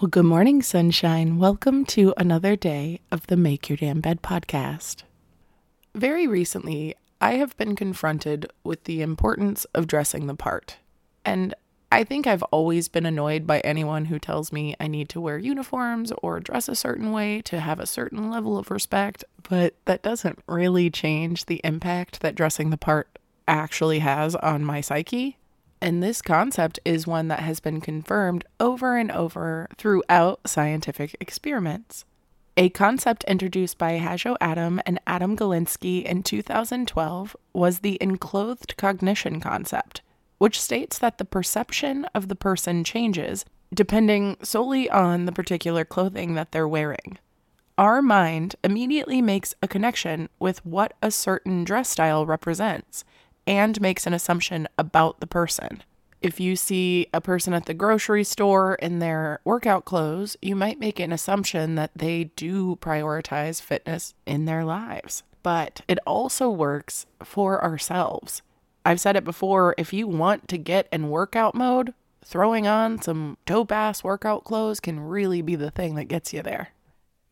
Well, good morning, sunshine. Welcome to another day of the Make Your Damn Bed podcast. Very recently, I have been confronted with the importance of dressing the part. And I think I've always been annoyed by anyone who tells me I need to wear uniforms or dress a certain way to have a certain level of respect, but that doesn't really change the impact that dressing the part actually has on my psyche. And this concept is one that has been confirmed over and over throughout scientific experiments. A concept introduced by Hajo Adam and Adam Galinsky in 2012 was the enclothed cognition concept, which states that the perception of the person changes depending solely on the particular clothing that they're wearing. Our mind immediately makes a connection with what a certain dress style represents and makes an assumption about the person. If you see a person at the grocery store in their workout clothes, you might make an assumption that they do prioritize fitness in their lives. But it also works for ourselves. I've said it before if you want to get in workout mode, throwing on some dope ass workout clothes can really be the thing that gets you there.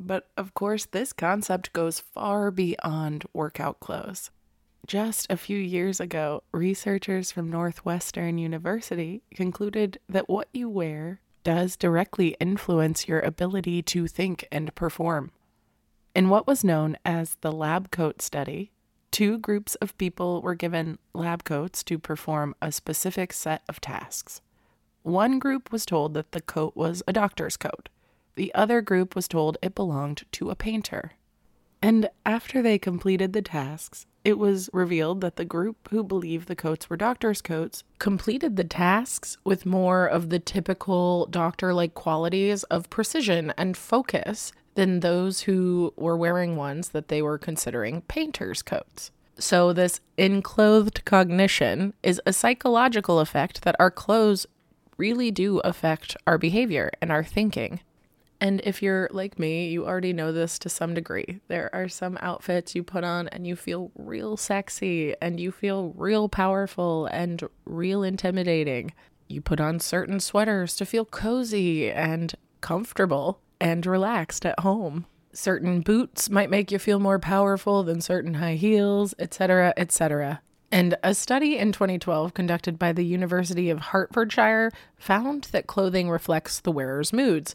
But of course, this concept goes far beyond workout clothes. Just a few years ago, researchers from Northwestern University concluded that what you wear does directly influence your ability to think and perform. In what was known as the lab coat study, two groups of people were given lab coats to perform a specific set of tasks. One group was told that the coat was a doctor's coat. The other group was told it belonged to a painter. And after they completed the tasks, it was revealed that the group who believed the coats were doctor's coats completed the tasks with more of the typical doctor like qualities of precision and focus than those who were wearing ones that they were considering painter's coats. So, this enclothed cognition is a psychological effect that our clothes really do affect our behavior and our thinking. And if you're like me, you already know this to some degree. There are some outfits you put on and you feel real sexy and you feel real powerful and real intimidating. You put on certain sweaters to feel cozy and comfortable and relaxed at home. Certain boots might make you feel more powerful than certain high heels, etc., etc. And a study in 2012 conducted by the University of Hertfordshire found that clothing reflects the wearer's moods,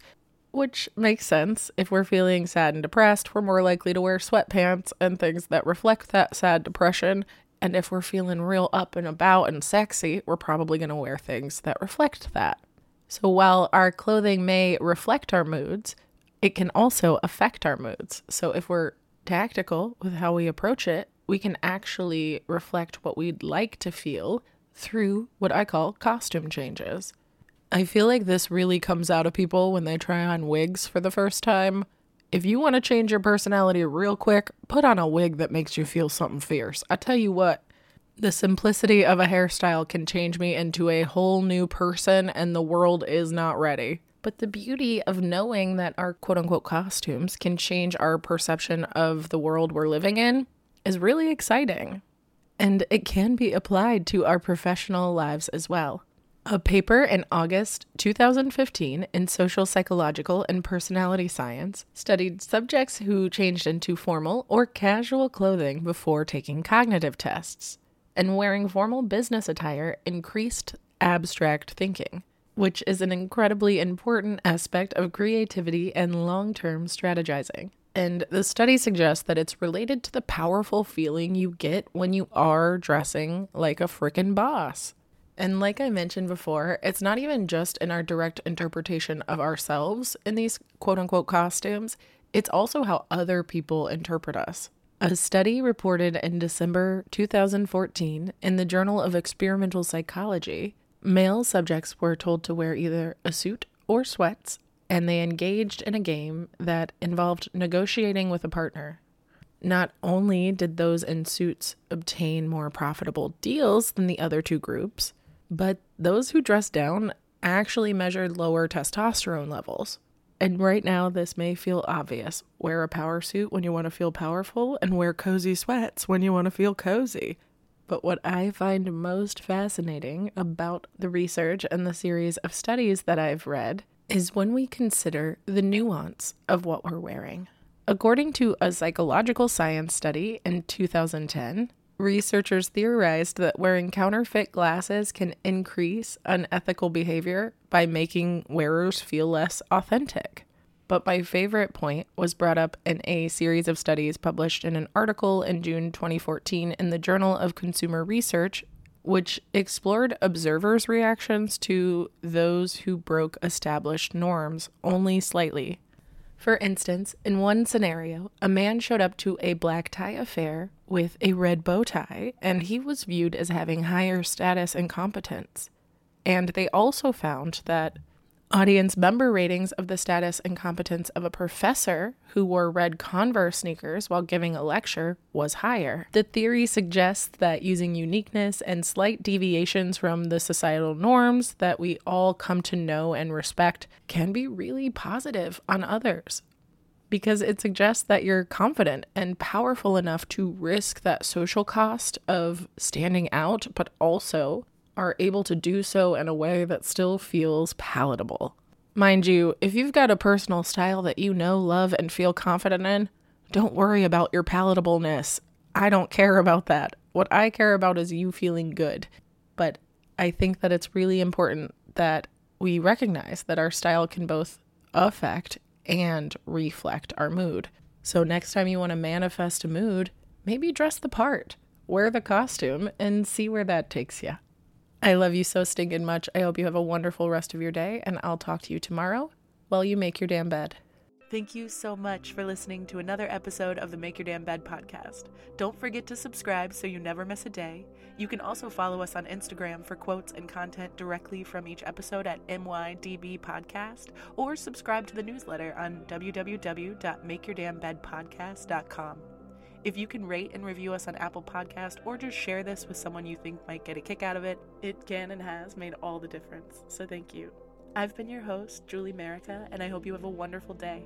which makes sense. If we're feeling sad and depressed, we're more likely to wear sweatpants and things that reflect that sad depression. And if we're feeling real up and about and sexy, we're probably going to wear things that reflect that. So while our clothing may reflect our moods, it can also affect our moods. So if we're tactical with how we approach it, we can actually reflect what we'd like to feel through what I call costume changes. I feel like this really comes out of people when they try on wigs for the first time. If you want to change your personality real quick, put on a wig that makes you feel something fierce. I tell you what, the simplicity of a hairstyle can change me into a whole new person, and the world is not ready. But the beauty of knowing that our quote unquote costumes can change our perception of the world we're living in is really exciting. And it can be applied to our professional lives as well. A paper in August 2015 in Social Psychological and Personality Science studied subjects who changed into formal or casual clothing before taking cognitive tests and wearing formal business attire increased abstract thinking, which is an incredibly important aspect of creativity and long term strategizing. And the study suggests that it's related to the powerful feeling you get when you are dressing like a frickin' boss. And like I mentioned before, it's not even just in our direct interpretation of ourselves in these quote unquote costumes, it's also how other people interpret us. A study reported in December 2014 in the Journal of Experimental Psychology male subjects were told to wear either a suit or sweats, and they engaged in a game that involved negotiating with a partner. Not only did those in suits obtain more profitable deals than the other two groups, but those who dressed down actually measured lower testosterone levels. And right now, this may feel obvious. Wear a power suit when you want to feel powerful, and wear cozy sweats when you want to feel cozy. But what I find most fascinating about the research and the series of studies that I've read is when we consider the nuance of what we're wearing. According to a psychological science study in 2010, researchers theorized that wearing counterfeit glasses can increase unethical behavior by making wearers feel less authentic. But my favorite point was brought up in a series of studies published in an article in June 2014 in the Journal of Consumer Research, which explored observers' reactions to those who broke established norms only slightly. For instance, in one scenario, a man showed up to a black tie affair with a red bow tie, and he was viewed as having higher status and competence. And they also found that Audience member ratings of the status and competence of a professor who wore red Converse sneakers while giving a lecture was higher. The theory suggests that using uniqueness and slight deviations from the societal norms that we all come to know and respect can be really positive on others. Because it suggests that you're confident and powerful enough to risk that social cost of standing out, but also are able to do so in a way that still feels palatable. Mind you, if you've got a personal style that you know, love, and feel confident in, don't worry about your palatableness. I don't care about that. What I care about is you feeling good. But I think that it's really important that we recognize that our style can both affect and reflect our mood. So, next time you want to manifest a mood, maybe dress the part, wear the costume, and see where that takes you. I love you so stinking much. I hope you have a wonderful rest of your day, and I'll talk to you tomorrow while you make your damn bed. Thank you so much for listening to another episode of the Make Your Damn Bed podcast. Don't forget to subscribe so you never miss a day. You can also follow us on Instagram for quotes and content directly from each episode at MYDB Podcast, or subscribe to the newsletter on www.makeyourdamnbedpodcast.com. If you can rate and review us on Apple Podcast or just share this with someone you think might get a kick out of it, it can and has made all the difference. So thank you. I've been your host, Julie Merica, and I hope you have a wonderful day.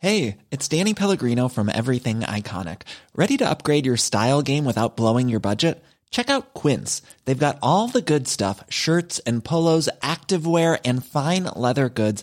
Hey, it's Danny Pellegrino from Everything Iconic. Ready to upgrade your style game without blowing your budget? Check out Quince. They've got all the good stuff shirts and polos, activewear, and fine leather goods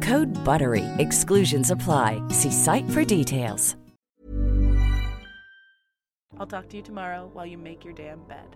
Code BUTTERY. Exclusions apply. See site for details. I'll talk to you tomorrow while you make your damn bed.